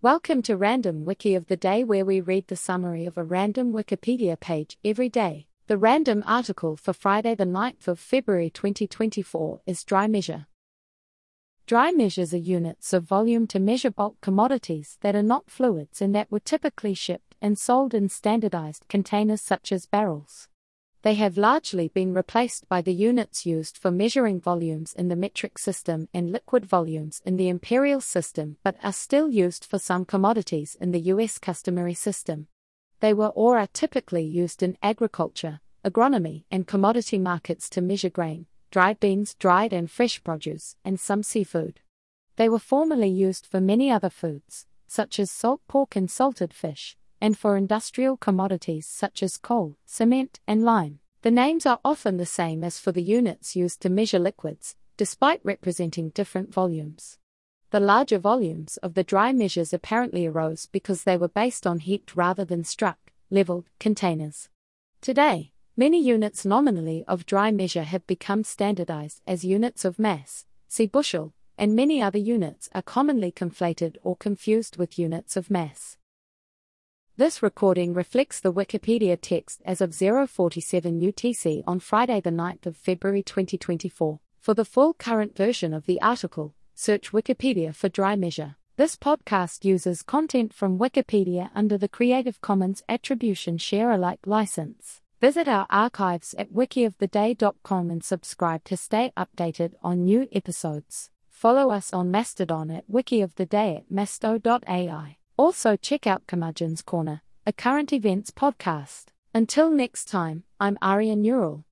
Welcome to Random Wiki of the Day, where we read the summary of a random Wikipedia page every day. The random article for Friday, the 9th of February 2024, is Dry Measure. Dry measures are units of volume to measure bulk commodities that are not fluids and that were typically shipped and sold in standardized containers such as barrels. They have largely been replaced by the units used for measuring volumes in the metric system and liquid volumes in the imperial system, but are still used for some commodities in the US customary system. They were or are typically used in agriculture, agronomy, and commodity markets to measure grain, dried beans, dried and fresh produce, and some seafood. They were formerly used for many other foods, such as salt pork and salted fish, and for industrial commodities such as coal, cement, and lime. The names are often the same as for the units used to measure liquids, despite representing different volumes. The larger volumes of the dry measures apparently arose because they were based on heaped rather than struck, leveled containers. Today, many units nominally of dry measure have become standardized as units of mass, see bushel, and many other units are commonly conflated or confused with units of mass. This recording reflects the Wikipedia text as of 047 UTC on Friday, the 9th of February 2024. For the full current version of the article, search Wikipedia for dry measure. This podcast uses content from Wikipedia under the Creative Commons Attribution Share Alike license. Visit our archives at wikioftheday.com and subscribe to stay updated on new episodes. Follow us on Mastodon at wikioftheday at masto.ai. Also, check out Curmudgeon's Corner, a current events podcast. Until next time, I'm Aria Neural.